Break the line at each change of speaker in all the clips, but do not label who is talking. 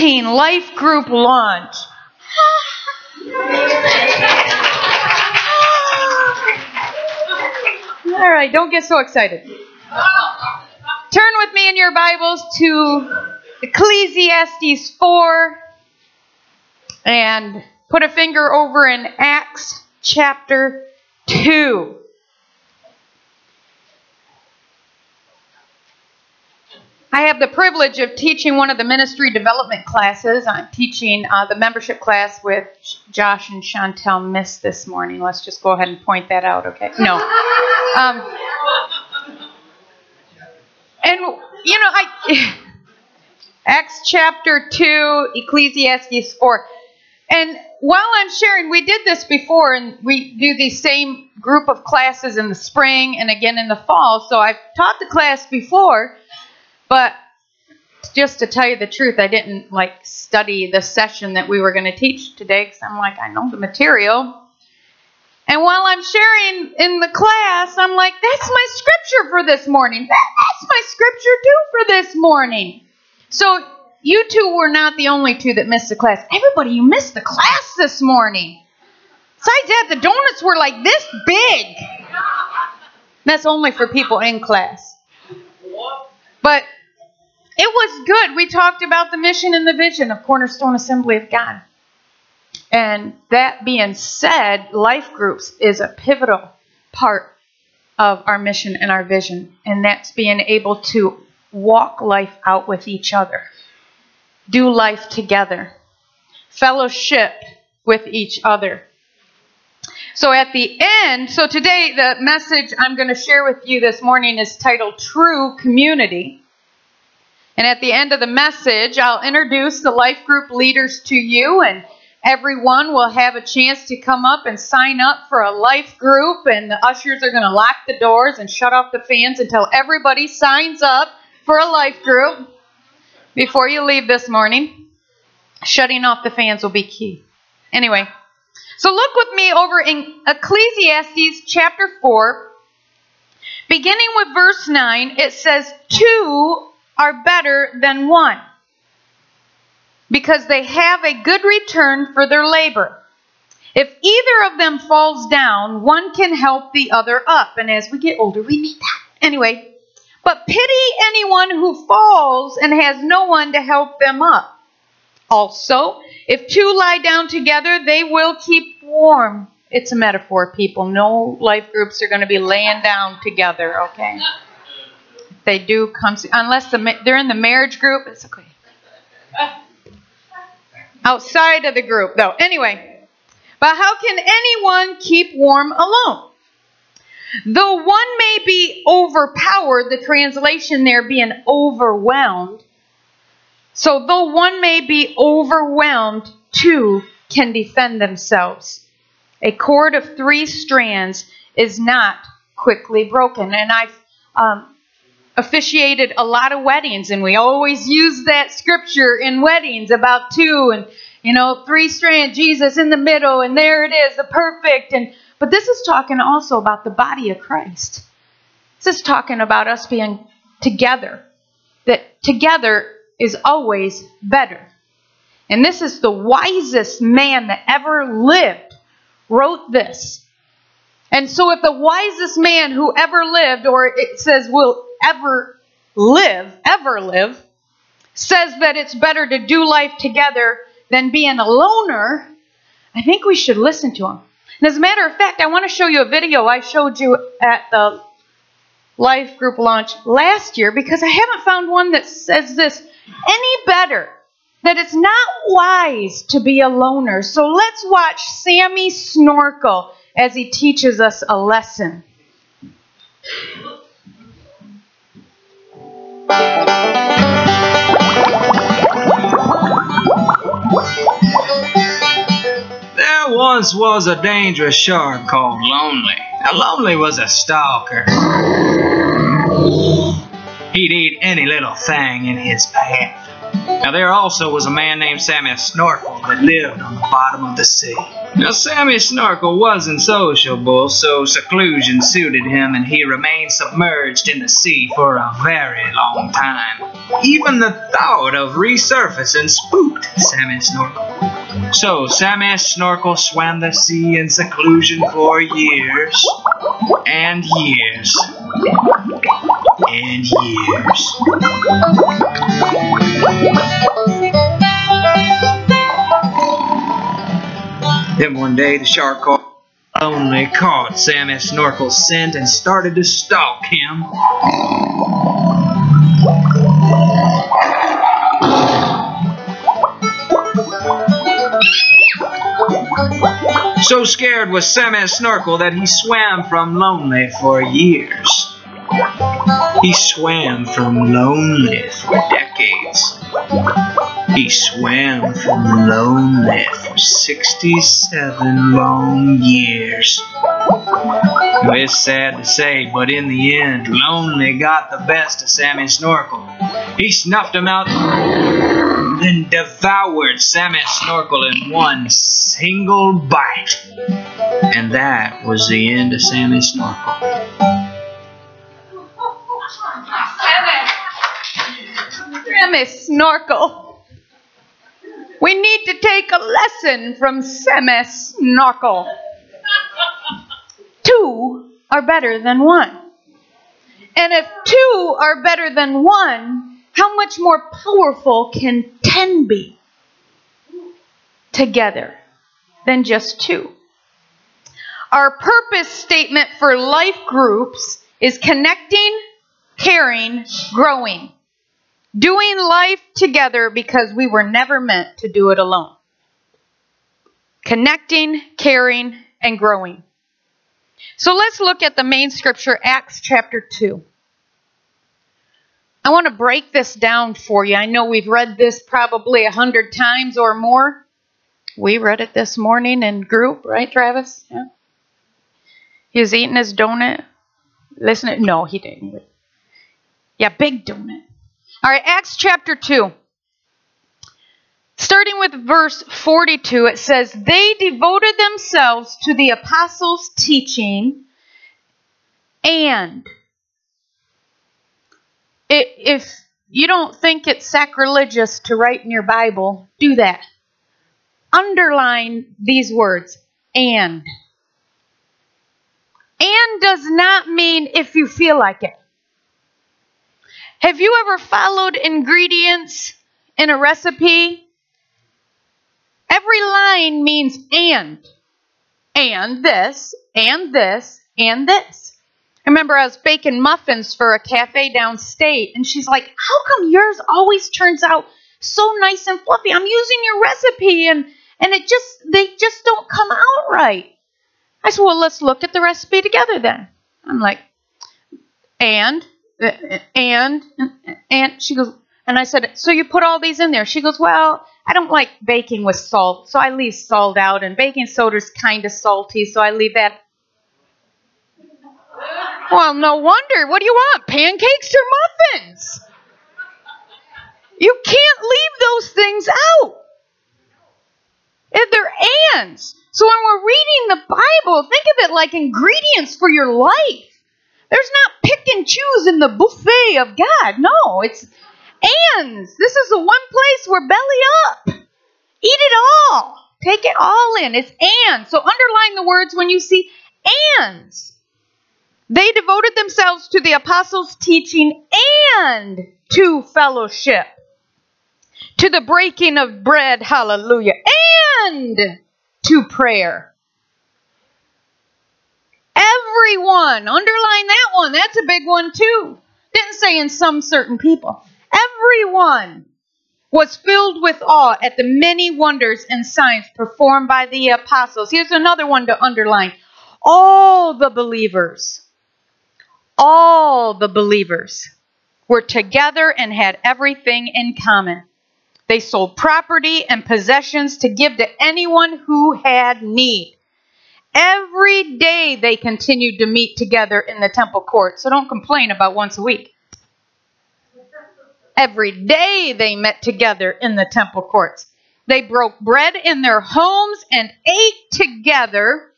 16 Life Group Launch. All right, don't get so excited. Turn with me in your Bibles to Ecclesiastes 4 and put a finger over in Acts chapter 2. I have the privilege of teaching one of the ministry development classes. I'm teaching uh, the membership class with Josh and Chantel Miss this morning. Let's just go ahead and point that out, okay? No. Um, and, you know, I. Acts chapter 2, Ecclesiastes 4. And while I'm sharing, we did this before, and we do the same group of classes in the spring and again in the fall. So I've taught the class before, but just to tell you the truth, I didn't like study the session that we were going to teach today because I'm like, I know the material. And while I'm sharing in the class, I'm like, that's my scripture for this morning. That's my scripture too for this morning. So you two were not the only two that missed the class. Everybody, you missed the class this morning. Besides that, the donuts were like this big. That's only for people in class. But it was good. We talked about the mission and the vision of Cornerstone Assembly of God. And that being said, life groups is a pivotal part of our mission and our vision. And that's being able to walk life out with each other, do life together, fellowship with each other. So at the end, so today the message I'm going to share with you this morning is titled True Community. And at the end of the message, I'll introduce the life group leaders to you, and everyone will have a chance to come up and sign up for a life group. And the ushers are going to lock the doors and shut off the fans until everybody signs up for a life group before you leave this morning. Shutting off the fans will be key. Anyway, so look with me over in Ecclesiastes chapter 4. Beginning with verse 9, it says, Two are better than one because they have a good return for their labor. If either of them falls down, one can help the other up. And as we get older, we need that. Anyway, but pity anyone who falls and has no one to help them up. Also, if two lie down together, they will keep warm. It's a metaphor, people. No life groups are going to be laying down together, okay? They do come, unless the, they're in the marriage group, it's okay. Outside of the group, though. Anyway, but how can anyone keep warm alone? Though one may be overpowered, the translation there being overwhelmed. So, though one may be overwhelmed, two can defend themselves. A cord of three strands is not quickly broken. And I've um, officiated a lot of weddings, and we always use that scripture in weddings about two and, you know, three strand, Jesus in the middle, and there it is, the perfect. And but this is talking also about the body of Christ. This is talking about us being together. That together is always better. And this is the wisest man that ever lived, wrote this. And so, if the wisest man who ever lived, or it says will ever live, ever live, says that it's better to do life together than being a loner, I think we should listen to him. And as a matter of fact, I want to show you a video I showed you at the Life Group launch last year because I haven't found one that says this any better. That it's not wise to be a loner. So let's watch Sammy snorkel as he teaches us a lesson.
Once was a dangerous shark called Lonely. Now, Lonely was a stalker. He'd eat any little thing in his path. Now, there also was a man named Sammy Snorkel that lived on the bottom of the sea. Now, Sammy Snorkel wasn't sociable, so seclusion suited him, and he remained submerged in the sea for a very long time. Even the thought of resurfacing spooked Sammy Snorkel. So, Sammy Snorkel swam the sea in seclusion for years and years and years. Then one day the shark caught only caught Sammy Snorkel's scent and started to stalk him. So scared was Sammy Snorkel that he swam from lonely for years. He swam from lonely for decades. He swam from lonely for 67 long years. Well, it's sad to say, but in the end, Lonely got the best of Sammy Snorkel. He snuffed him out, then devoured Sammy Snorkel in one single bite. And that was the end of Sammy Snorkel.
Sammy Snorkel. We need to take a lesson from Sammy Snorkel. Two are better than one. And if two are better than one, how much more powerful can ten be together than just two? Our purpose statement for life groups is connecting, caring, growing. Doing life together because we were never meant to do it alone. Connecting, caring, and growing. So let's look at the main scripture, Acts chapter 2. I want to break this down for you. I know we've read this probably a hundred times or more. We read it this morning in group, right, Travis? Yeah. He was eating his donut. Listening. No, he didn't. Yeah, big donut. All right, Acts chapter 2. Starting with verse 42, it says, They devoted themselves to the apostles' teaching and. If you don't think it's sacrilegious to write in your Bible, do that. Underline these words and. And does not mean if you feel like it. Have you ever followed ingredients in a recipe? Every line means and. And this, and this, and this. I remember I was baking muffins for a cafe downstate, and she's like, How come yours always turns out so nice and fluffy? I'm using your recipe, and, and it just, they just don't come out right. I said, Well, let's look at the recipe together then. I'm like, And and and she goes and I said, "So you put all these in there?" She goes, "Well, I don't like baking with salt, so I leave salt out and baking soda's kind of salty, so I leave that." Well, no wonder. What do you want? Pancakes or muffins? You can't leave those things out. They're ands. So when we're reading the Bible, think of it like ingredients for your life. There's not pick and choose in the buffet of God. No, it's ands. This is the one place where belly up. Eat it all. Take it all in. It's and. So underline the words when you see ands. They devoted themselves to the apostles' teaching and to fellowship, to the breaking of bread, hallelujah, and to prayer. Everyone, underline that one. That's a big one too. Didn't say in some certain people. Everyone was filled with awe at the many wonders and signs performed by the apostles. Here's another one to underline. All the believers, all the believers were together and had everything in common. They sold property and possessions to give to anyone who had need. Every day they continued to meet together in the temple court. So don't complain about once a week. Every day they met together in the temple courts. They broke bread in their homes and ate together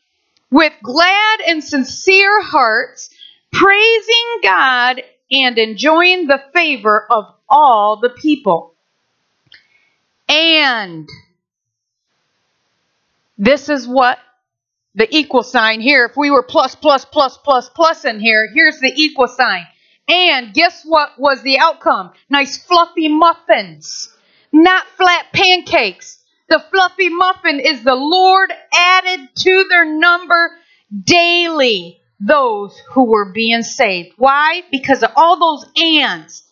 with glad and sincere hearts, praising God and enjoying the favor of all the people. And this is what the equal sign here. If we were plus, plus, plus, plus, plus in here, here's the equal sign. And guess what was the outcome? Nice fluffy muffins, not flat pancakes. The fluffy muffin is the Lord added to their number daily those who were being saved. Why? Because of all those ands.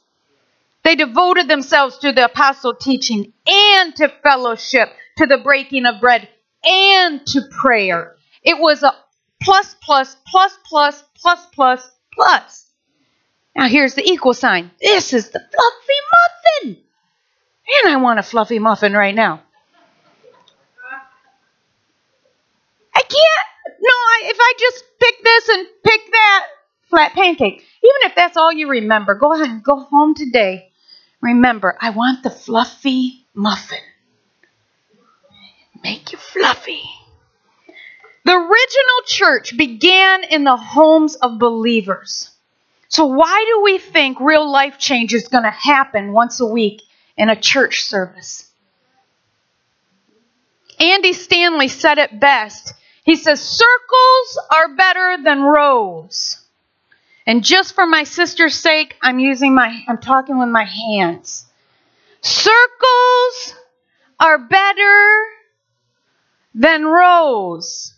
They devoted themselves to the apostle teaching and to fellowship, to the breaking of bread, and to prayer. It was a plus, plus, plus, plus, plus, plus, plus. Now here's the equal sign. This is the fluffy muffin. And I want a fluffy muffin right now. I can't. No, I, if I just pick this and pick that, flat pancake. Even if that's all you remember, go ahead and go home today. Remember, I want the fluffy muffin. Make you fluffy. The original church began in the homes of believers. So, why do we think real life change is going to happen once a week in a church service? Andy Stanley said it best. He says, Circles are better than rows. And just for my sister's sake, I'm using my, I'm talking with my hands. Circles are better than rows.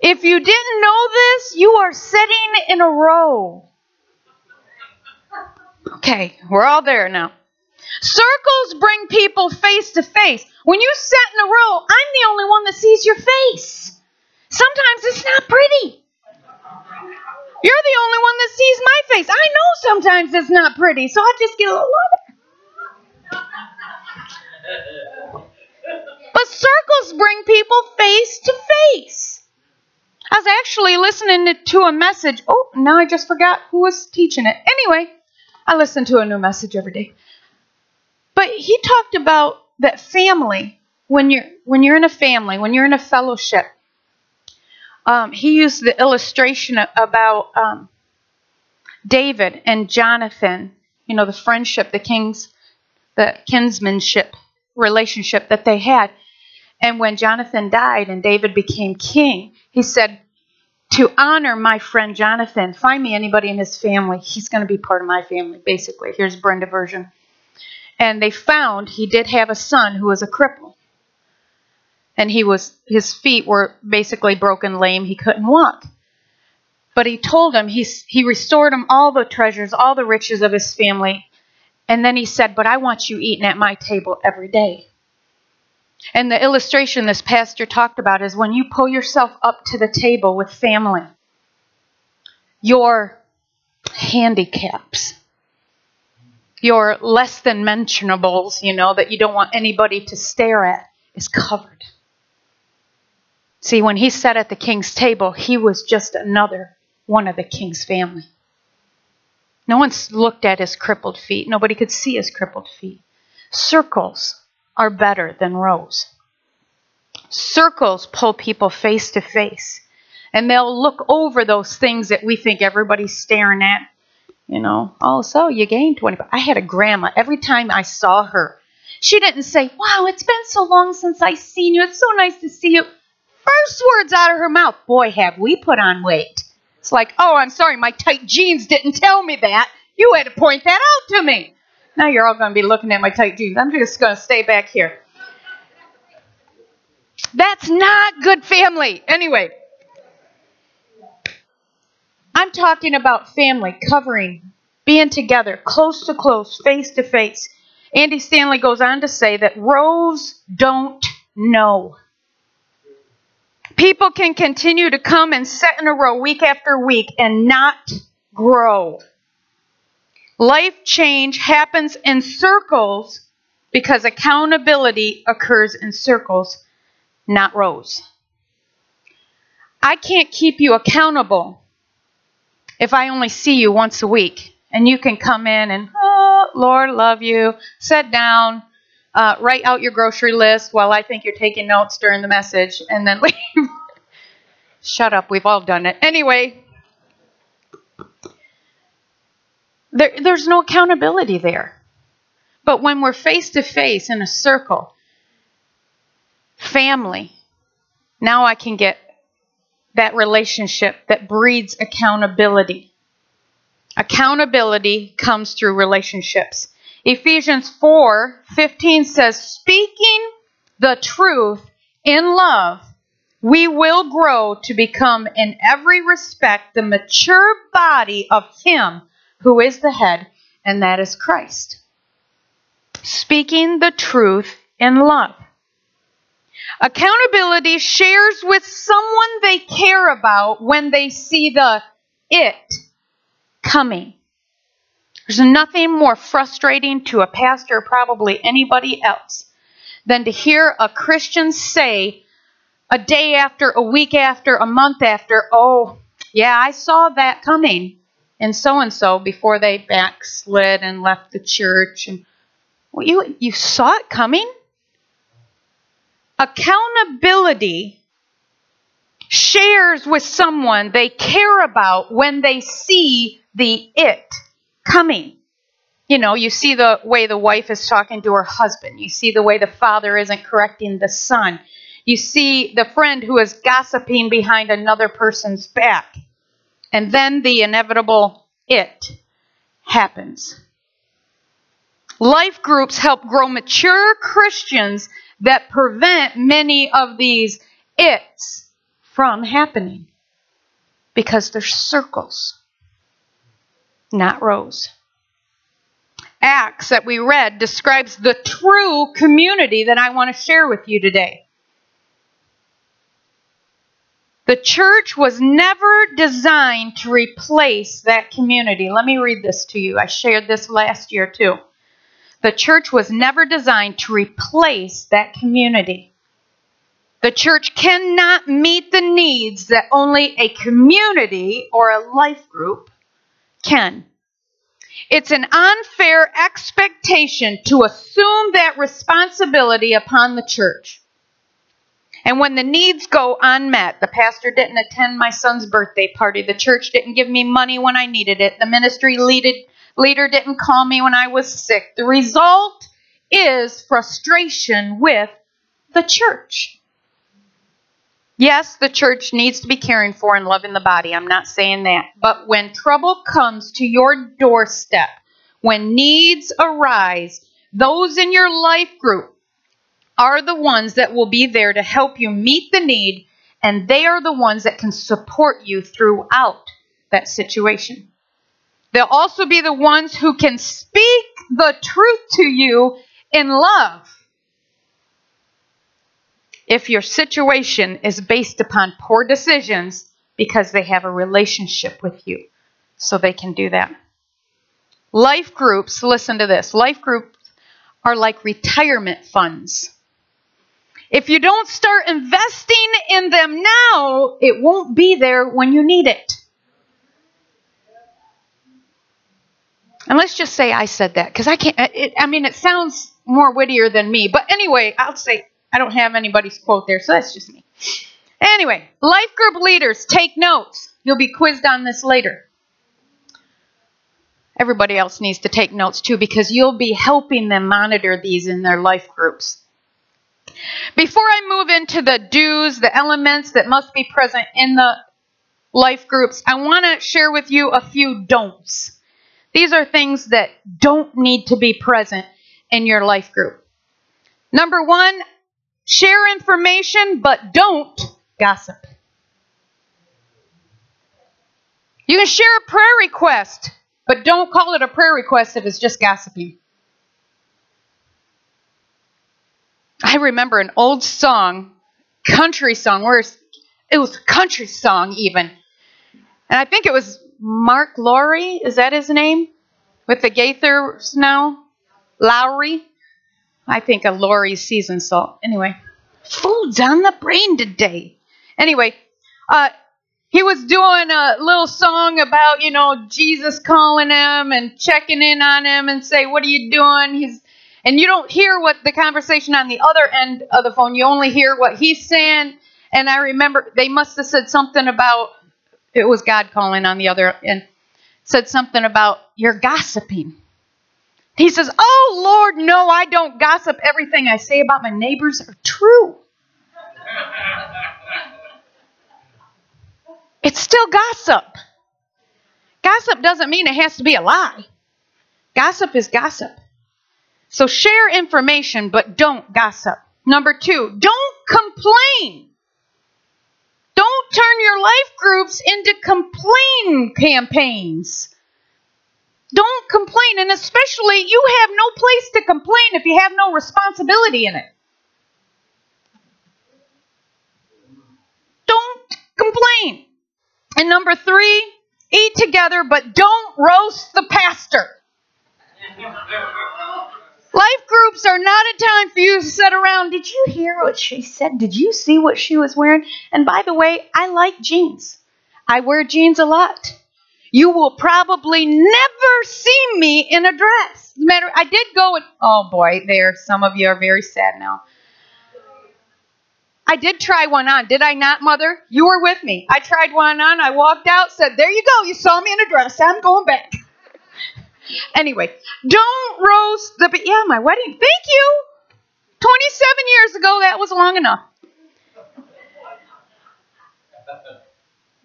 If you didn't know this, you are sitting in a row. Okay, we're all there now. Circles bring people face to face. When you sit in a row, I'm the only one that sees your face. Sometimes it's not pretty. You're the only one that sees my face. I know sometimes it's not pretty, so I just get a little But circles bring people face to face. I was actually listening to a message. Oh, now I just forgot who was teaching it. Anyway, I listen to a new message every day. But he talked about that family when you're when you're in a family, when you're in a fellowship. Um, he used the illustration about um, David and Jonathan. You know, the friendship, the king's, the kinsmanship relationship that they had. And when Jonathan died and David became king, he said, To honor my friend Jonathan, find me anybody in his family. He's going to be part of my family, basically. Here's Brenda version. And they found he did have a son who was a cripple. And he was his feet were basically broken lame. He couldn't walk. But he told him he, he restored him all the treasures, all the riches of his family. And then he said, But I want you eating at my table every day. And the illustration this pastor talked about is when you pull yourself up to the table with family, your handicaps, your less than mentionables, you know, that you don't want anybody to stare at, is covered. See, when he sat at the king's table, he was just another one of the king's family. No one looked at his crippled feet. Nobody could see his crippled feet. Circles are better than rows. Circles pull people face to face, and they'll look over those things that we think everybody's staring at. You know, oh, so you gained 20. I had a grandma, every time I saw her, she didn't say, Wow, it's been so long since I've seen you. It's so nice to see you. First words out of her mouth, Boy, have we put on weight. It's like, Oh, I'm sorry, my tight jeans didn't tell me that. You had to point that out to me. Now you're all going to be looking at my tight jeans. I'm just going to stay back here. That's not good family. Anyway, I'm talking about family covering, being together, close to close, face to face. Andy Stanley goes on to say that rows don't know. People can continue to come and sit in a row week after week and not grow. Life change happens in circles because accountability occurs in circles, not rows. I can't keep you accountable if I only see you once a week and you can come in and, oh, Lord, love you. Sit down, uh, write out your grocery list while I think you're taking notes during the message, and then leave. Shut up, we've all done it. Anyway, there, there's no accountability there. But when we're face to face in a circle, family, now I can get that relationship that breeds accountability. Accountability comes through relationships. Ephesians 4:15 says, "Speaking the truth in love, we will grow to become in every respect the mature body of him who is the head, and that is Christ." Speaking the truth in love. Accountability shares with someone they care about when they see the it coming. There's nothing more frustrating to a pastor, or probably anybody else, than to hear a Christian say a day after, a week after, a month after, oh, yeah, I saw that coming and so and so before they backslid and left the church. And well, you you saw it coming. Accountability shares with someone they care about when they see the it coming. You know, you see the way the wife is talking to her husband. You see the way the father isn't correcting the son. You see the friend who is gossiping behind another person's back. And then the inevitable it happens. Life groups help grow mature Christians that prevent many of these it's from happening because they're circles, not rows. Acts that we read describes the true community that I want to share with you today. The church was never designed to replace that community. Let me read this to you. I shared this last year too. The church was never designed to replace that community. The church cannot meet the needs that only a community or a life group can. It's an unfair expectation to assume that responsibility upon the church. And when the needs go unmet, the pastor didn't attend my son's birthday party, the church didn't give me money when I needed it, the ministry leader didn't call me when I was sick. The result is frustration with the church. Yes, the church needs to be caring for and loving the body. I'm not saying that. But when trouble comes to your doorstep, when needs arise, those in your life group are the ones that will be there to help you meet the need, and they are the ones that can support you throughout that situation. They'll also be the ones who can speak the truth to you in love if your situation is based upon poor decisions because they have a relationship with you. So they can do that. Life groups, listen to this life groups are like retirement funds. If you don't start investing in them now, it won't be there when you need it. And let's just say I said that because I can't. It, I mean, it sounds more wittier than me. But anyway, I'll say I don't have anybody's quote there, so that's just me. Anyway, life group leaders, take notes. You'll be quizzed on this later. Everybody else needs to take notes too because you'll be helping them monitor these in their life groups. Before I move into the do's, the elements that must be present in the life groups, I want to share with you a few don'ts. These are things that don't need to be present in your life group. Number one, Share information, but don't gossip. You can share a prayer request, but don't call it a prayer request if it's just gossiping. I remember an old song, country song, where it was a country song even. And I think it was Mark Lowry, is that his name? With the Gaithers now? Lowry? I think a Lawry's season salt. Anyway, food's on the brain today. Anyway, uh, he was doing a little song about, you know, Jesus calling him and checking in on him and say, "What are you doing?" He's and you don't hear what the conversation on the other end of the phone. You only hear what he's saying. And I remember they must have said something about it was God calling on the other end. Said something about you're gossiping. He says, "Oh Lord, no, I don't gossip. Everything I say about my neighbors are true." It's still gossip. Gossip doesn't mean it has to be a lie. Gossip is gossip. So share information, but don't gossip. Number two, don't complain. Don't turn your life groups into complain campaigns. Don't complain, and especially you have no place to complain if you have no responsibility in it. Don't complain. And number three, eat together, but don't roast the pastor. Life groups are not a time for you to sit around. Did you hear what she said? Did you see what she was wearing? And by the way, I like jeans. I wear jeans a lot. You will probably never see me in a dress. Matter, I did go and oh boy, there. Some of you are very sad now. I did try one on, did I not, Mother? You were with me. I tried one on. I walked out, said, "There you go. You saw me in a dress. I'm going back." Anyway, don't roast the. Yeah, my wedding. Thank you. 27 years ago, that was long enough.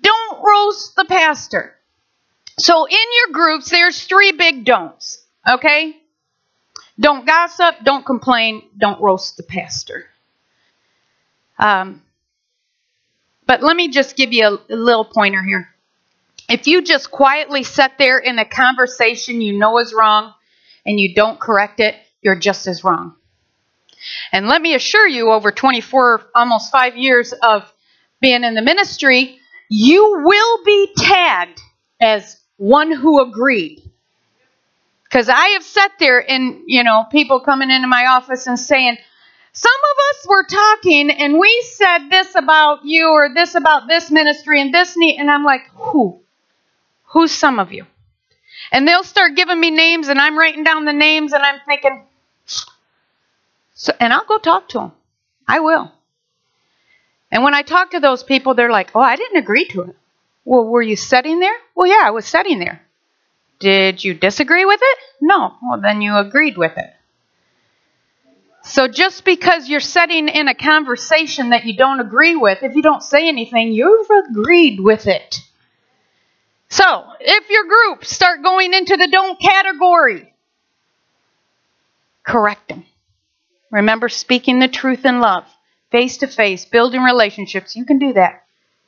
Don't roast the pastor. So, in your groups, there's three big don'ts, okay? Don't gossip, don't complain, don't roast the pastor. Um, but let me just give you a, a little pointer here. If you just quietly sit there in a conversation you know is wrong and you don't correct it, you're just as wrong. And let me assure you, over 24, almost five years of being in the ministry, you will be tagged as one who agreed. Because I have sat there and, you know, people coming into my office and saying, some of us were talking and we said this about you or this about this ministry and this need. And I'm like, who? Who's some of you? And they'll start giving me names, and I'm writing down the names, and I'm thinking, so, and I'll go talk to them. I will. And when I talk to those people, they're like, oh, I didn't agree to it. Well, were you sitting there? Well, yeah, I was sitting there. Did you disagree with it? No. Well, then you agreed with it. So just because you're sitting in a conversation that you don't agree with, if you don't say anything, you've agreed with it. So, if your group start going into the don't category, correct them. Remember speaking the truth in love, face to face, building relationships. You can do that.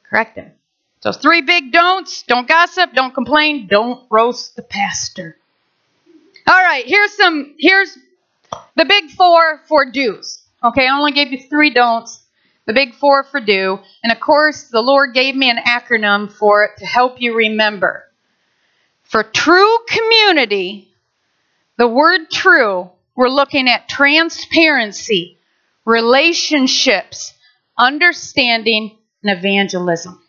Correct them. So, three big don'ts don't gossip, don't complain, don't roast the pastor. All right, here's some, here's the big four for do's. Okay, I only gave you three don'ts the big four for do. And of course, the Lord gave me an acronym for it to help you remember. For true community, the word true, we're looking at transparency, relationships, understanding, and evangelism.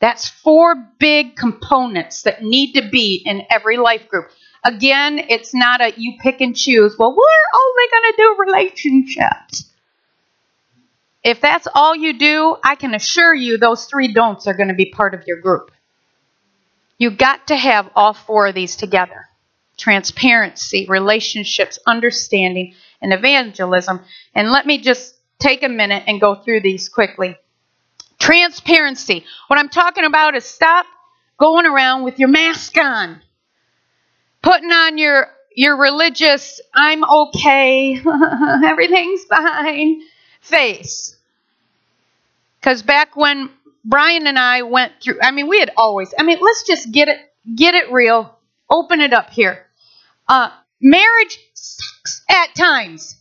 That's four big components that need to be in every life group. Again, it's not a you pick and choose. Well, we're only going to do relationships. If that's all you do, I can assure you those three don'ts are going to be part of your group. You've got to have all four of these together transparency, relationships, understanding, and evangelism. And let me just take a minute and go through these quickly. Transparency. What I'm talking about is stop going around with your mask on, putting on your your religious I'm okay, everything's fine face. Because back when Brian and I went through, I mean, we had always, I mean, let's just get it, get it real, open it up here. Uh, marriage sucks at times.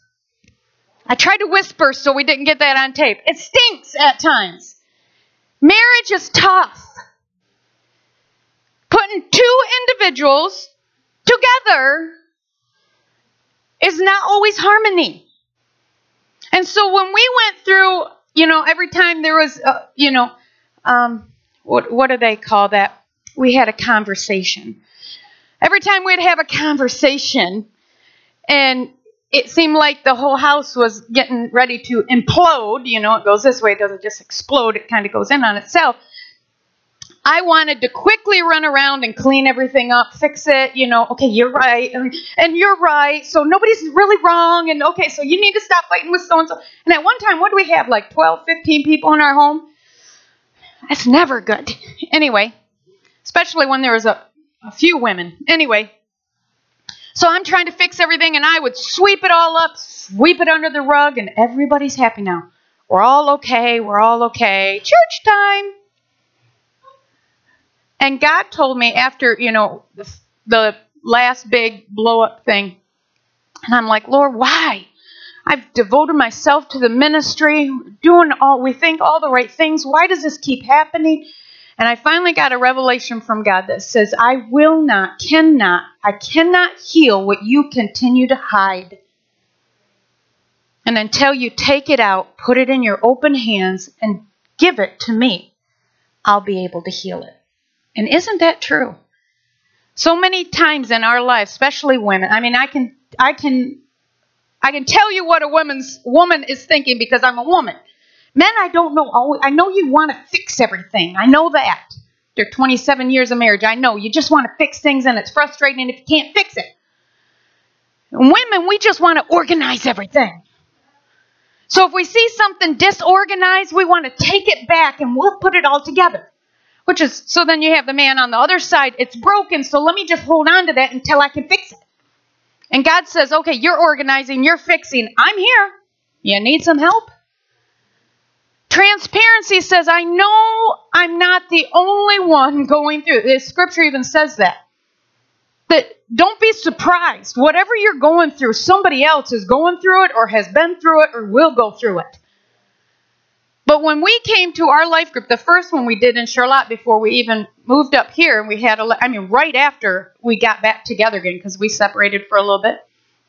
I tried to whisper so we didn't get that on tape. It stinks at times. Marriage is tough. Putting two individuals together is not always harmony. And so when we went through, you know, every time there was, uh, you know, um, what what do they call that? We had a conversation. Every time we'd have a conversation, and it seemed like the whole house was getting ready to implode. You know, it goes this way, it doesn't just explode, it kind of goes in on itself. I wanted to quickly run around and clean everything up, fix it, you know, okay, you're right, and, and you're right, so nobody's really wrong, and okay, so you need to stop fighting with so and so. And at one time, what do we have, like 12, 15 people in our home? That's never good. Anyway, especially when there was a, a few women. Anyway, so I'm trying to fix everything, and I would sweep it all up, sweep it under the rug, and everybody's happy now. We're all okay, we're all okay. Church time. And God told me after, you know, the, last big blow up thing, and I'm like, Lord, why? I've devoted myself to the ministry, doing all, we think all the right things. Why does this keep happening? And I finally got a revelation from God that says, I will not, cannot, I cannot heal what you continue to hide. And until you take it out, put it in your open hands, and give it to me, I'll be able to heal it. And isn't that true? So many times in our lives, especially women, I mean, I can, I can, I can tell you what a woman's woman is thinking because I'm a woman. Men, I don't know. Oh, I know you want to fix everything. I know that. After 27 years of marriage, I know you just want to fix things, and it's frustrating if you can't fix it. Women, we just want to organize everything. So if we see something disorganized, we want to take it back and we'll put it all together. Which is, so then you have the man on the other side, it's broken, so let me just hold on to that until I can fix it. And God says, okay, you're organizing, you're fixing, I'm here. You need some help? Transparency says, I know I'm not the only one going through. The scripture even says that. That don't be surprised. Whatever you're going through, somebody else is going through it or has been through it or will go through it. But when we came to our life group, the first one we did in Charlotte before we even moved up here, and we had a, I mean, right after we got back together again because we separated for a little bit,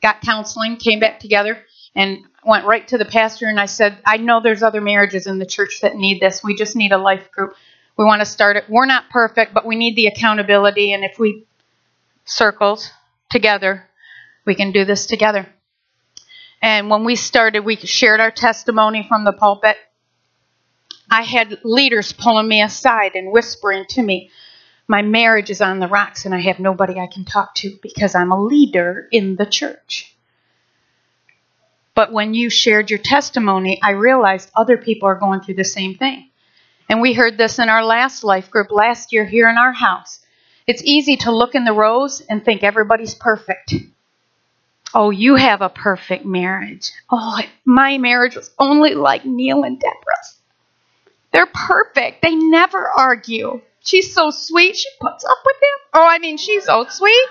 got counseling, came back together, and went right to the pastor and I said, I know there's other marriages in the church that need this. We just need a life group. We want to start it. We're not perfect, but we need the accountability. And if we circles together, we can do this together. And when we started, we shared our testimony from the pulpit. I had leaders pulling me aside and whispering to me, My marriage is on the rocks and I have nobody I can talk to because I'm a leader in the church. But when you shared your testimony, I realized other people are going through the same thing. And we heard this in our last life group last year here in our house. It's easy to look in the rows and think everybody's perfect. Oh, you have a perfect marriage. Oh, my marriage was only like Neil and Deborah's. They're perfect. They never argue. She's so sweet. She puts up with him. Oh, I mean, she's so sweet.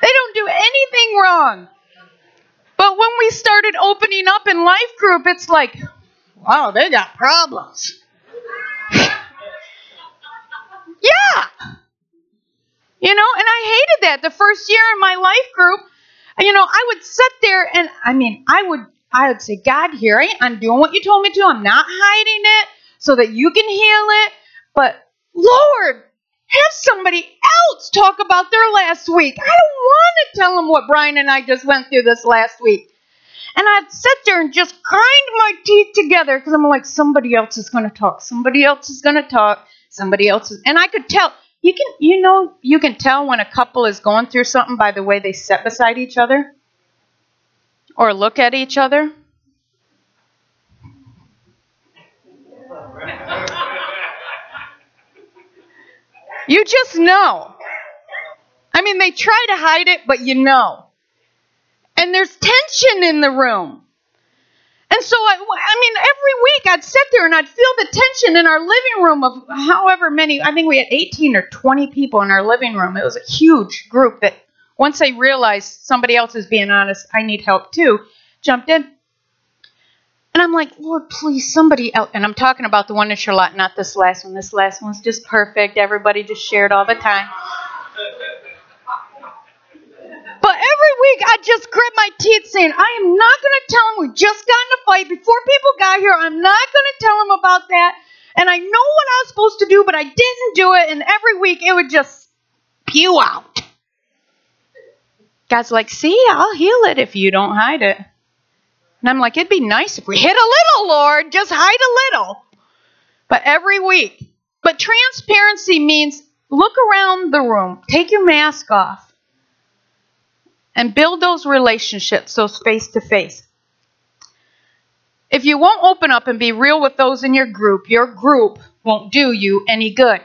They don't do anything wrong. But when we started opening up in life group, it's like, wow, they got problems. yeah. You know, and I hated that. The first year in my life group, you know, I would sit there and I mean, I would I would say, God, here I am. I'm doing what you told me to. I'm not hiding it so that you can heal it. But Lord, have somebody else talk about their last week. I don't want to tell them what Brian and I just went through this last week. And I'd sit there and just grind my teeth together because I'm like, somebody else is going to talk. Somebody else is going to talk. Somebody else is. And I could tell. You can, you know, you can tell when a couple is going through something by the way they sit beside each other or look at each other. You just know. I mean, they try to hide it, but you know. And there's tension in the room. And so, I, I mean, every week I'd sit there and I'd feel the tension in our living room of however many, I think we had 18 or 20 people in our living room. It was a huge group that once they realized somebody else is being honest, I need help too, jumped in. And I'm like, Lord, please, somebody else. And I'm talking about the one in Charlotte, not this last one. This last one's just perfect. Everybody just shared all the time. But every week I just grit my teeth saying, I am not going to tell them we just got in a fight before people got here. I'm not going to tell them about that. And I know what I was supposed to do, but I didn't do it. And every week it would just spew out. God's like, see, I'll heal it if you don't hide it. And I'm like, it'd be nice if we hid a little, Lord. Just hide a little. But every week. But transparency means look around the room, take your mask off, and build those relationships, those face to face. If you won't open up and be real with those in your group, your group won't do you any good.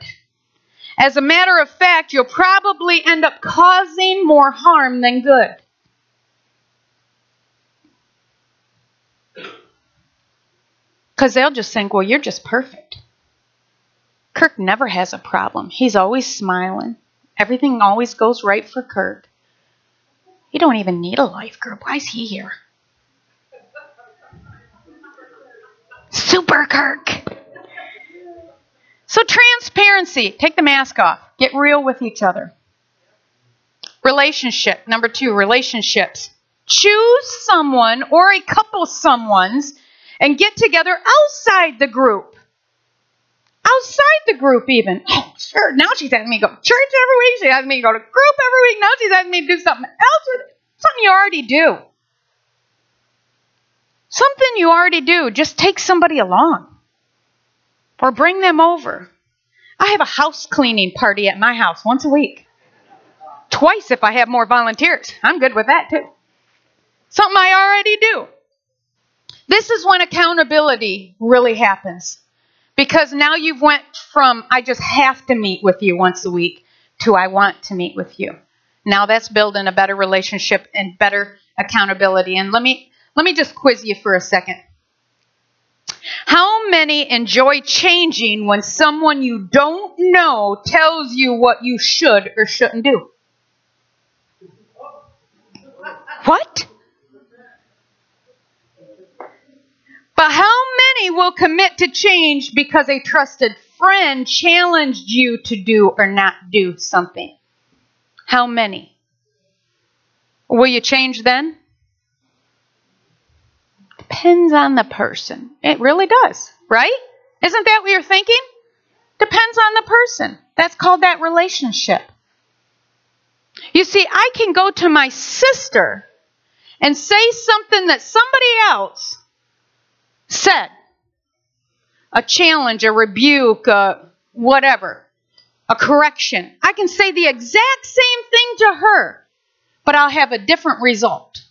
As a matter of fact, you'll probably end up causing more harm than good. Because they'll just think, well, you're just perfect. Kirk never has a problem. He's always smiling. Everything always goes right for Kirk. You don't even need a life group. Why is he here? Super Kirk. So, transparency. Take the mask off. Get real with each other. Relationship. Number two, relationships. Choose someone or a couple someones and get together outside the group. Outside the group, even. Oh, sure. Now she's asking me to go to church every week. She's asking me to go to group every week. Now she's asking me to do something else. Something you already do. Something you already do. Just take somebody along or bring them over. I have a house cleaning party at my house once a week. Twice if I have more volunteers. I'm good with that too. Something I already do. This is when accountability really happens. Because now you've went from I just have to meet with you once a week to I want to meet with you. Now that's building a better relationship and better accountability. And let me let me just quiz you for a second. How many enjoy changing when someone you don't know tells you what you should or shouldn't do? What? But how will commit to change because a trusted friend challenged you to do or not do something? How many? Will you change then? Depends on the person. It really does, right? Isn't that what you're thinking? Depends on the person. That's called that relationship. You see, I can go to my sister and say something that somebody else said a challenge, a rebuke, a whatever, a correction. I can say the exact same thing to her, but I'll have a different result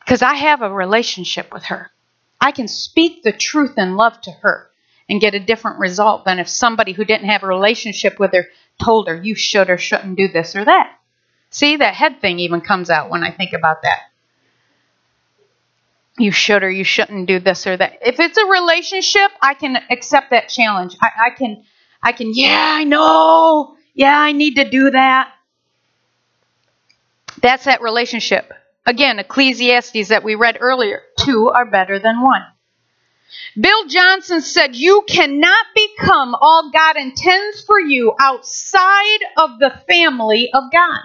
because I have a relationship with her. I can speak the truth and love to her and get a different result than if somebody who didn't have a relationship with her told her you should or shouldn't do this or that. See, that head thing even comes out when I think about that. You should or you shouldn't do this or that. If it's a relationship, I can accept that challenge. I, I can, I can, yeah, I know. Yeah, I need to do that. That's that relationship. Again, Ecclesiastes that we read earlier two are better than one. Bill Johnson said, You cannot become all God intends for you outside of the family of God.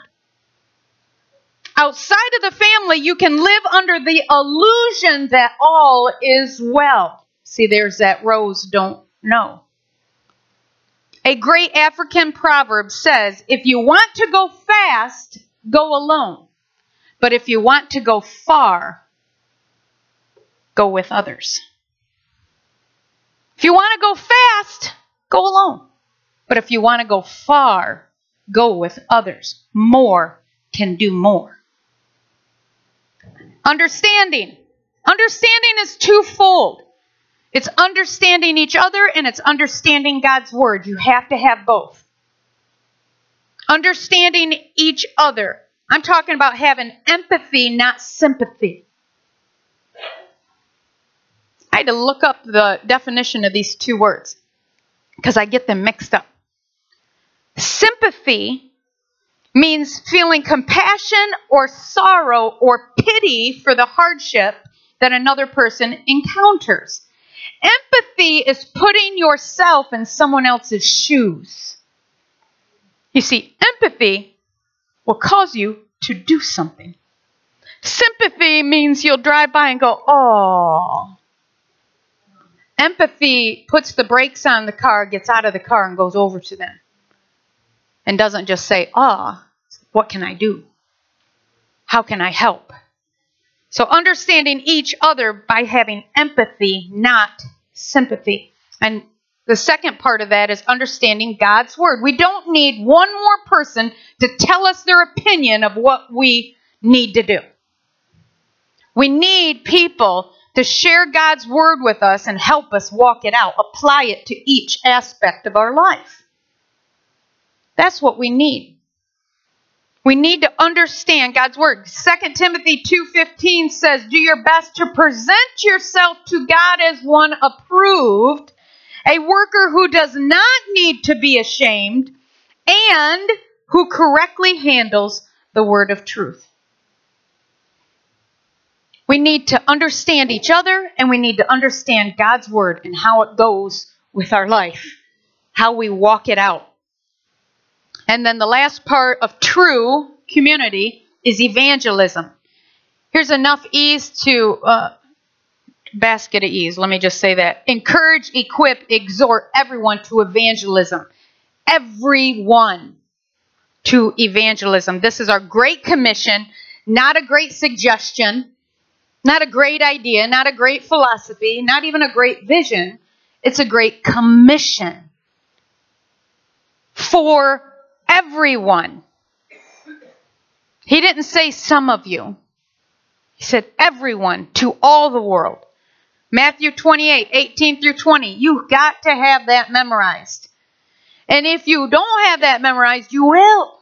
Outside of the family, you can live under the illusion that all is well. See, there's that rose don't know. A great African proverb says, If you want to go fast, go alone. But if you want to go far, go with others. If you want to go fast, go alone. But if you want to go far, go with others. More can do more. Understanding. Understanding is twofold. It's understanding each other and it's understanding God's word. You have to have both. Understanding each other I'm talking about having empathy, not sympathy. I had to look up the definition of these two words because I get them mixed up. Sympathy means feeling compassion or sorrow or pity for the hardship that another person encounters. Empathy is putting yourself in someone else's shoes. You see, empathy will cause you to do something. Sympathy means you'll drive by and go, oh. Empathy puts the brakes on the car, gets out of the car, and goes over to them. And doesn't just say, ah, oh, what can I do? How can I help? So, understanding each other by having empathy, not sympathy. And the second part of that is understanding God's word. We don't need one more person to tell us their opinion of what we need to do. We need people to share God's word with us and help us walk it out, apply it to each aspect of our life. That's what we need. We need to understand God's word. 2 Timothy 2:15 says, "Do your best to present yourself to God as one approved, a worker who does not need to be ashamed, and who correctly handles the word of truth." We need to understand each other and we need to understand God's word and how it goes with our life, how we walk it out. And then the last part of true community is evangelism. Here's enough ease to uh, basket of ease. Let me just say that. Encourage, equip, exhort everyone to evangelism. Everyone to evangelism. This is our great commission, not a great suggestion, not a great idea, not a great philosophy, not even a great vision. It's a great commission for everyone. He didn't say some of you. He said everyone to all the world. Matthew 28, 18 through 20. You've got to have that memorized. And if you don't have that memorized, you will.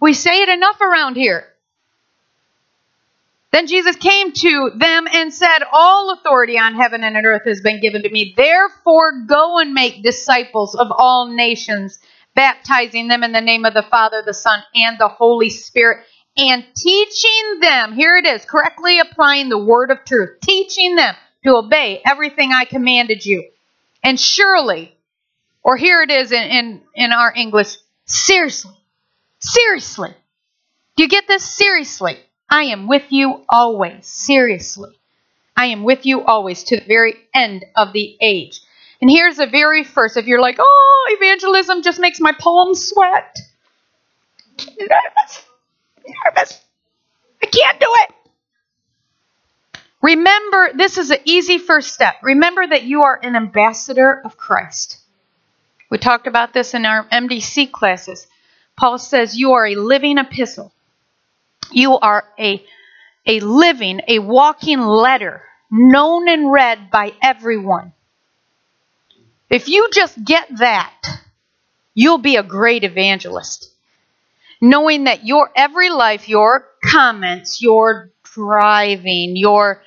We say it enough around here. Then Jesus came to them and said, All authority on heaven and on earth has been given to me. Therefore, go and make disciples of all nations, baptizing them in the name of the Father, the Son, and the Holy Spirit, and teaching them, here it is, correctly applying the word of truth, teaching them to obey everything I commanded you. And surely, or here it is in, in, in our English, seriously, seriously. Do you get this? Seriously. I am with you always. Seriously. I am with you always to the very end of the age. And here's the very first. If you're like, oh, evangelism just makes my palms sweat. Nervous. Nervous. I can't do it. Remember, this is an easy first step. Remember that you are an ambassador of Christ. We talked about this in our MDC classes. Paul says you are a living epistle. You are a, a living, a walking letter, known and read by everyone. If you just get that, you'll be a great evangelist. Knowing that your every life, your comments, your driving, your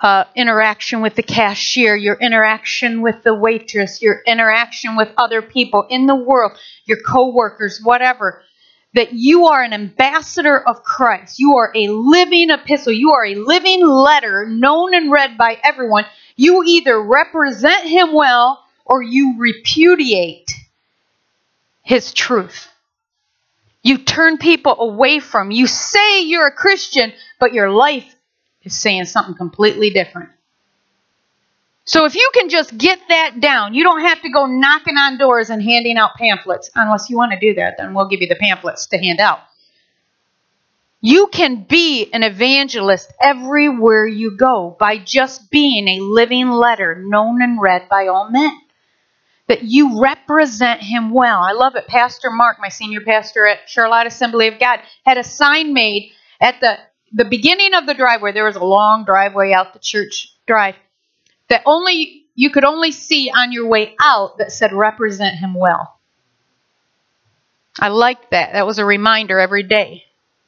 uh, interaction with the cashier, your interaction with the waitress, your interaction with other people in the world, your coworkers, whatever, that you are an ambassador of Christ. You are a living epistle. You are a living letter known and read by everyone. You either represent him well or you repudiate his truth. You turn people away from. You say you're a Christian, but your life is saying something completely different. So if you can just get that down, you don't have to go knocking on doors and handing out pamphlets. Unless you want to do that, then we'll give you the pamphlets to hand out. You can be an evangelist everywhere you go by just being a living letter known and read by all men. That you represent him well. I love it. Pastor Mark, my senior pastor at Charlotte Assembly of God, had a sign made at the, the beginning of the driveway. There was a long driveway out the church drive that only you could only see on your way out that said represent him well. I liked that. That was a reminder every day.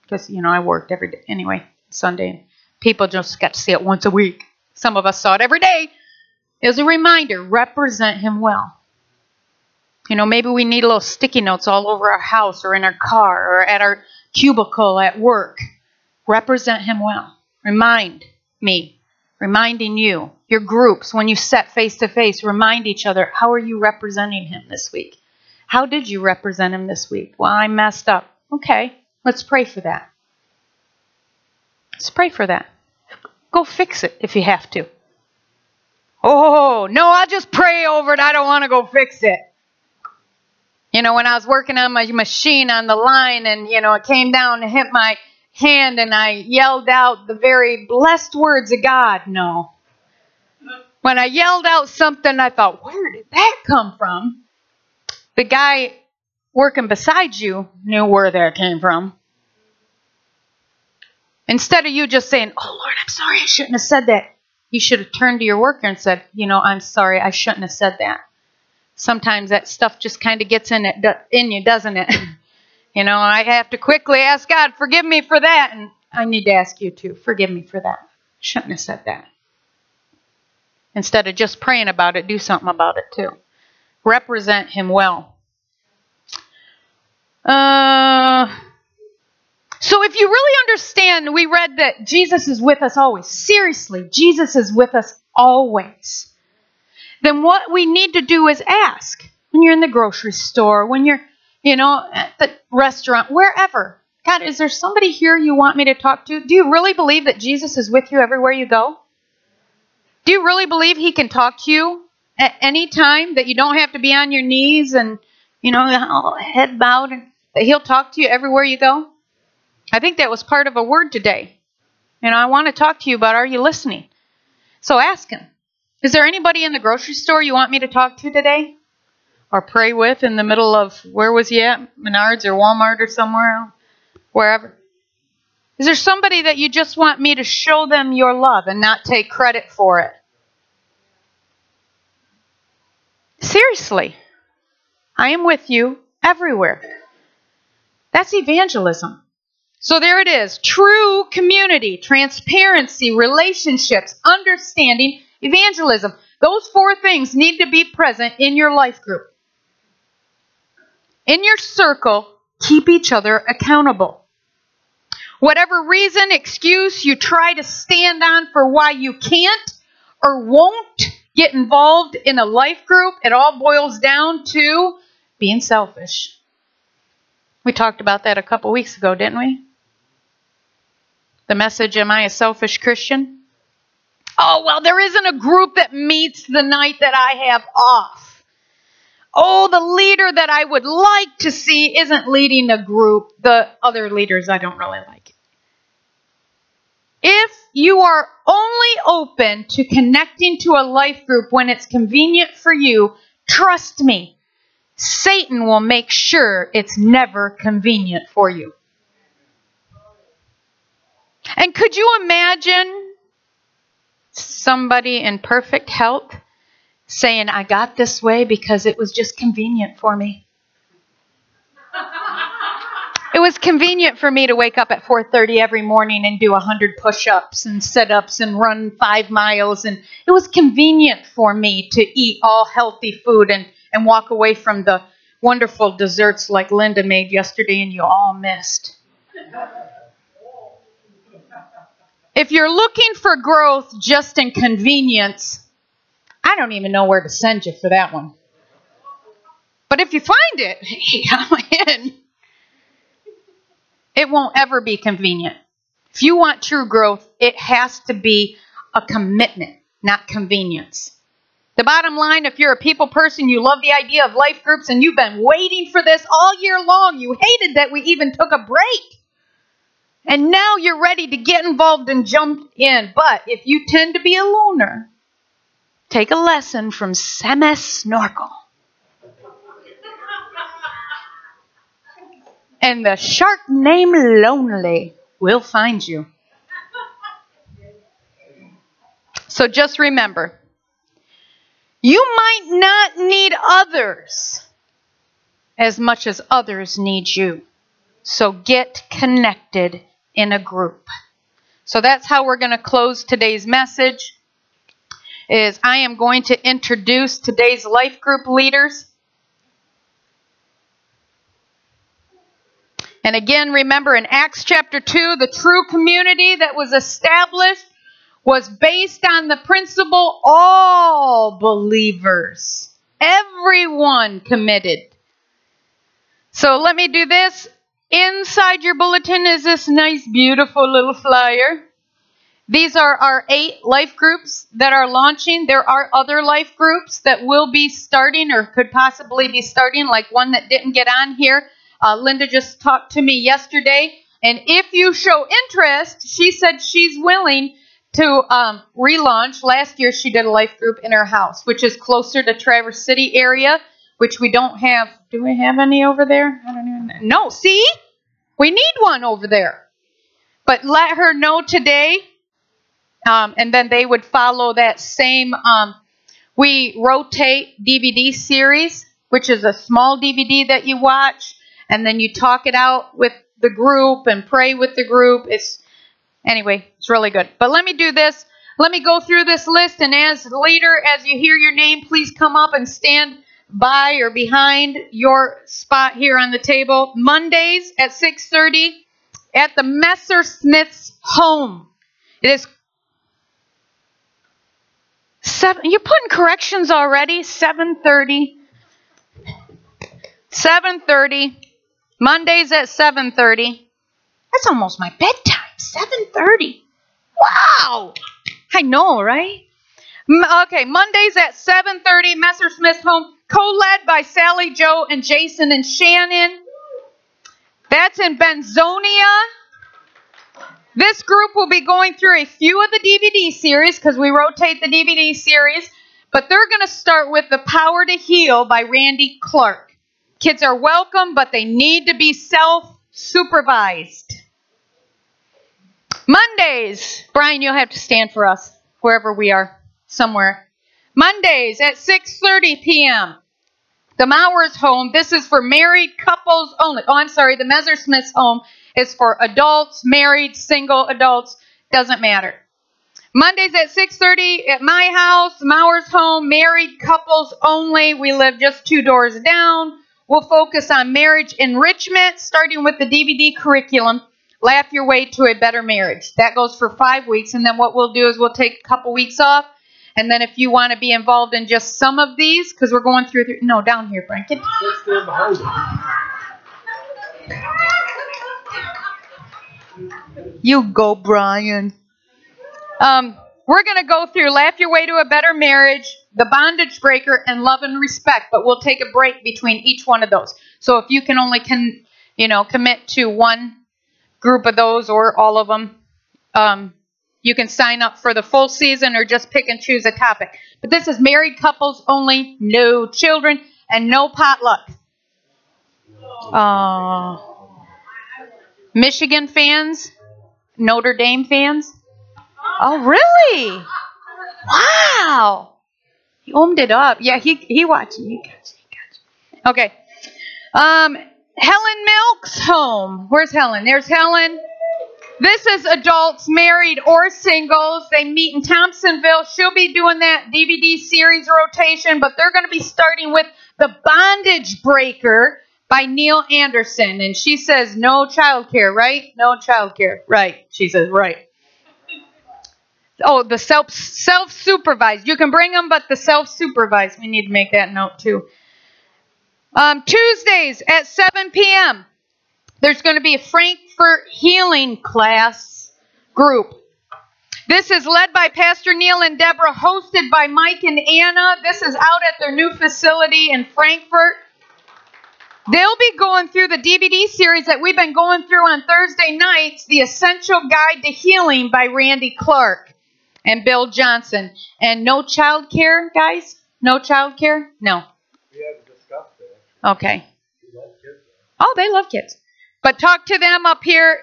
Because, you know, I worked every day anyway, Sunday. People just got to see it once a week. Some of us saw it every day. It was a reminder represent him well. You know, maybe we need little sticky notes all over our house or in our car or at our cubicle at work. Represent him well. Remind me reminding you, your groups, when you set face to face, remind each other how are you representing him this week? How did you represent him this week? Well, I messed up. Okay, let's pray for that. Let's pray for that. Go fix it if you have to. Oh, no, I'll just pray over it. I don't want to go fix it. You know, when I was working on my machine on the line and, you know, it came down and hit my hand and I yelled out the very blessed words of God. No. When I yelled out something, I thought, where did that come from? The guy working beside you knew where that came from. Instead of you just saying, Oh Lord, I'm sorry, I shouldn't have said that, you should have turned to your worker and said, You know, I'm sorry, I shouldn't have said that. Sometimes that stuff just kind of gets in it in you, doesn't it? you know, I have to quickly ask God, forgive me for that, and I need to ask you too, forgive me for that. Shouldn't have said that. Instead of just praying about it, do something about it too. Represent Him well. Uh, so if you really understand, we read that Jesus is with us always. Seriously, Jesus is with us always. Then what we need to do is ask when you're in the grocery store, when you're, you know, at the restaurant, wherever. God, is there somebody here you want me to talk to? Do you really believe that Jesus is with you everywhere you go? Do you really believe he can talk to you at any time that you don't have to be on your knees and, you know, head bowed and that he'll talk to you everywhere you go? I think that was part of a word today. And I want to talk to you about are you listening? So ask him. Is there anybody in the grocery store you want me to talk to today? Or pray with in the middle of where was he at? Menards or Walmart or somewhere? Wherever. Is there somebody that you just want me to show them your love and not take credit for it? Seriously. I am with you everywhere. That's evangelism. So there it is true community, transparency, relationships, understanding, evangelism. Those four things need to be present in your life group. In your circle, keep each other accountable. Whatever reason, excuse you try to stand on for why you can't or won't get involved in a life group, it all boils down to being selfish. We talked about that a couple weeks ago, didn't we? The message Am I a selfish Christian? Oh, well, there isn't a group that meets the night that I have off. Oh, the leader that I would like to see isn't leading a group. The other leaders I don't really like. If you are only open to connecting to a life group when it's convenient for you, trust me, Satan will make sure it's never convenient for you. And could you imagine somebody in perfect health saying, I got this way because it was just convenient for me? It was convenient for me to wake up at 4:30 every morning and do 100 push-ups and sit-ups and run 5 miles and it was convenient for me to eat all healthy food and and walk away from the wonderful desserts like Linda made yesterday and you all missed. If you're looking for growth just in convenience, I don't even know where to send you for that one. But if you find it, hey, I'm in. It won't ever be convenient. If you want true growth, it has to be a commitment, not convenience. The bottom line if you're a people person, you love the idea of life groups, and you've been waiting for this all year long, you hated that we even took a break. And now you're ready to get involved and jump in. But if you tend to be a loner, take a lesson from Semes Snorkel. and the shark named Lonely will find you. So just remember you might not need others as much as others need you. So get connected in a group. So that's how we're going to close today's message is I am going to introduce today's life group leaders. And again, remember in Acts chapter 2, the true community that was established was based on the principle all believers, everyone committed. So let me do this. Inside your bulletin is this nice, beautiful little flyer. These are our eight life groups that are launching. There are other life groups that will be starting or could possibly be starting, like one that didn't get on here. Uh, Linda just talked to me yesterday. And if you show interest, she said she's willing to um, relaunch. Last year, she did a life group in her house, which is closer to Traverse City area, which we don't have. Do we have any over there? I don't even know. No, see? We need one over there. But let her know today um, and then they would follow that same. Um, we rotate DVD series, which is a small DVD that you watch, and then you talk it out with the group and pray with the group. It's anyway, it's really good. But let me do this. Let me go through this list, and as leader, as you hear your name, please come up and stand by or behind your spot here on the table. Mondays at 6:30 at the Messersmith's home. It is Seven, you're putting corrections already? 7.30. 7.30. Mondays at 7.30. That's almost my bedtime. 7.30. Wow. I know, right? Okay, Mondays at 7.30, Messer Messersmith's home, co-led by Sally, Joe, and Jason and Shannon. That's in Benzonia. This group will be going through a few of the DVD series because we rotate the DVD series, but they're going to start with The Power to Heal by Randy Clark. Kids are welcome, but they need to be self supervised. Mondays, Brian, you'll have to stand for us wherever we are, somewhere. Mondays at 6:30 p.m. The Mowers home. This is for married couples only. Oh, I'm sorry, the Messersmiths home is for adults, married, single adults, doesn't matter. Mondays at 6:30 at my house, Mowers home, married couples only. We live just two doors down. We'll focus on marriage enrichment, starting with the DVD curriculum. Laugh your way to a better marriage. That goes for five weeks, and then what we'll do is we'll take a couple weeks off, and then if you want to be involved in just some of these, because we're going through, no, down here, Frank. Get, You go, Brian. Um, we're going to go through Laugh Your Way to a Better Marriage, The Bondage Breaker, and Love and Respect, but we'll take a break between each one of those. So if you can only can, you know, commit to one group of those or all of them, um, you can sign up for the full season or just pick and choose a topic. But this is married couples only, no children, and no potluck. Uh, Michigan fans, Notre Dame fans? Oh, really? Wow. He owned it up. Yeah, he he watching. He got you. He got you. Okay. Um, Helen Milk's home. Where's Helen? There's Helen. This is adults, married or singles. They meet in Thompsonville. She'll be doing that DVD series rotation, but they're going to be starting with The Bondage Breaker by Neil Anderson. And she says, no childcare, right? No childcare. Right. She says, right. Oh, the self self supervised. You can bring them, but the self supervised. We need to make that note too. Um, Tuesdays at 7 p.m. There's going to be a Frankfort healing class group. This is led by Pastor Neil and Deborah, hosted by Mike and Anna. This is out at their new facility in Frankfort. They'll be going through the DVD series that we've been going through on Thursday nights, The Essential Guide to Healing by Randy Clark and Bill Johnson. And no child care, guys? No child care? No.
We haven't discussed it.
Okay. Oh, they love kids. But talk to them up here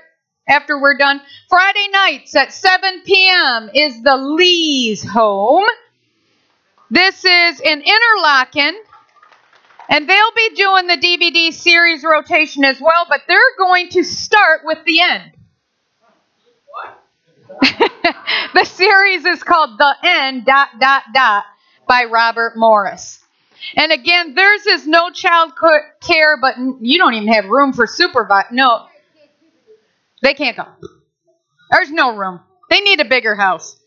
after we're done. Friday nights at 7 p.m. is the Lee's home. This is in Interlochen. And they'll be doing the DVD series rotation as well, but they're going to start with the end. the series is called The End dot dot dot by Robert Morris. And again, theirs is no child care, but you don't even have room for supervise. No, they can't go. There's no room. They need a bigger house.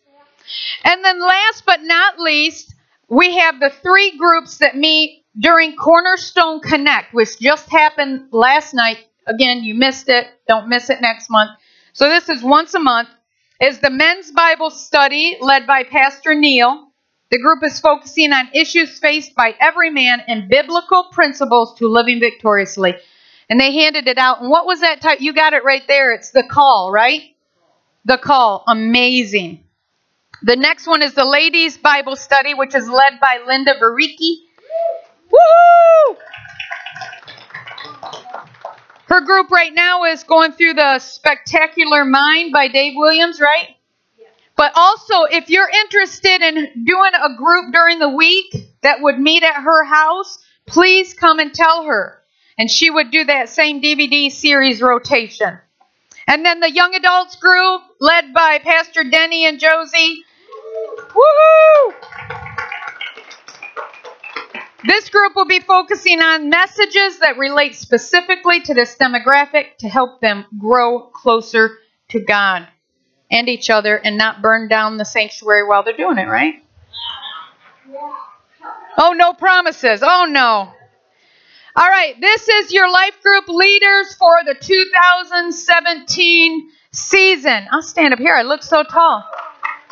And then last but not least, we have the three groups that meet during Cornerstone Connect, which just happened last night. Again, you missed it. Don't miss it next month. So this is once a month. is the men's Bible study led by Pastor Neil. The group is focusing on issues faced by every man and biblical principles to living victoriously. And they handed it out. And what was that type? You got it right there. It's the call, right? The call. Amazing. The next one is the ladies' Bible study, which is led by Linda Varicki. Woohoo! Her group right now is going through the Spectacular Mind by Dave Williams, right? But also, if you're interested in doing a group during the week that would meet at her house, please come and tell her. And she would do that same DVD series rotation. And then the young adults group, led by Pastor Denny and Josie. Woohoo! This group will be focusing on messages that relate specifically to this demographic to help them grow closer to God and each other and not burn down the sanctuary while they're doing it, right? Oh, no promises. Oh, no. All right, this is your life group leaders for the 2017 season. I'll stand up here. I look so tall.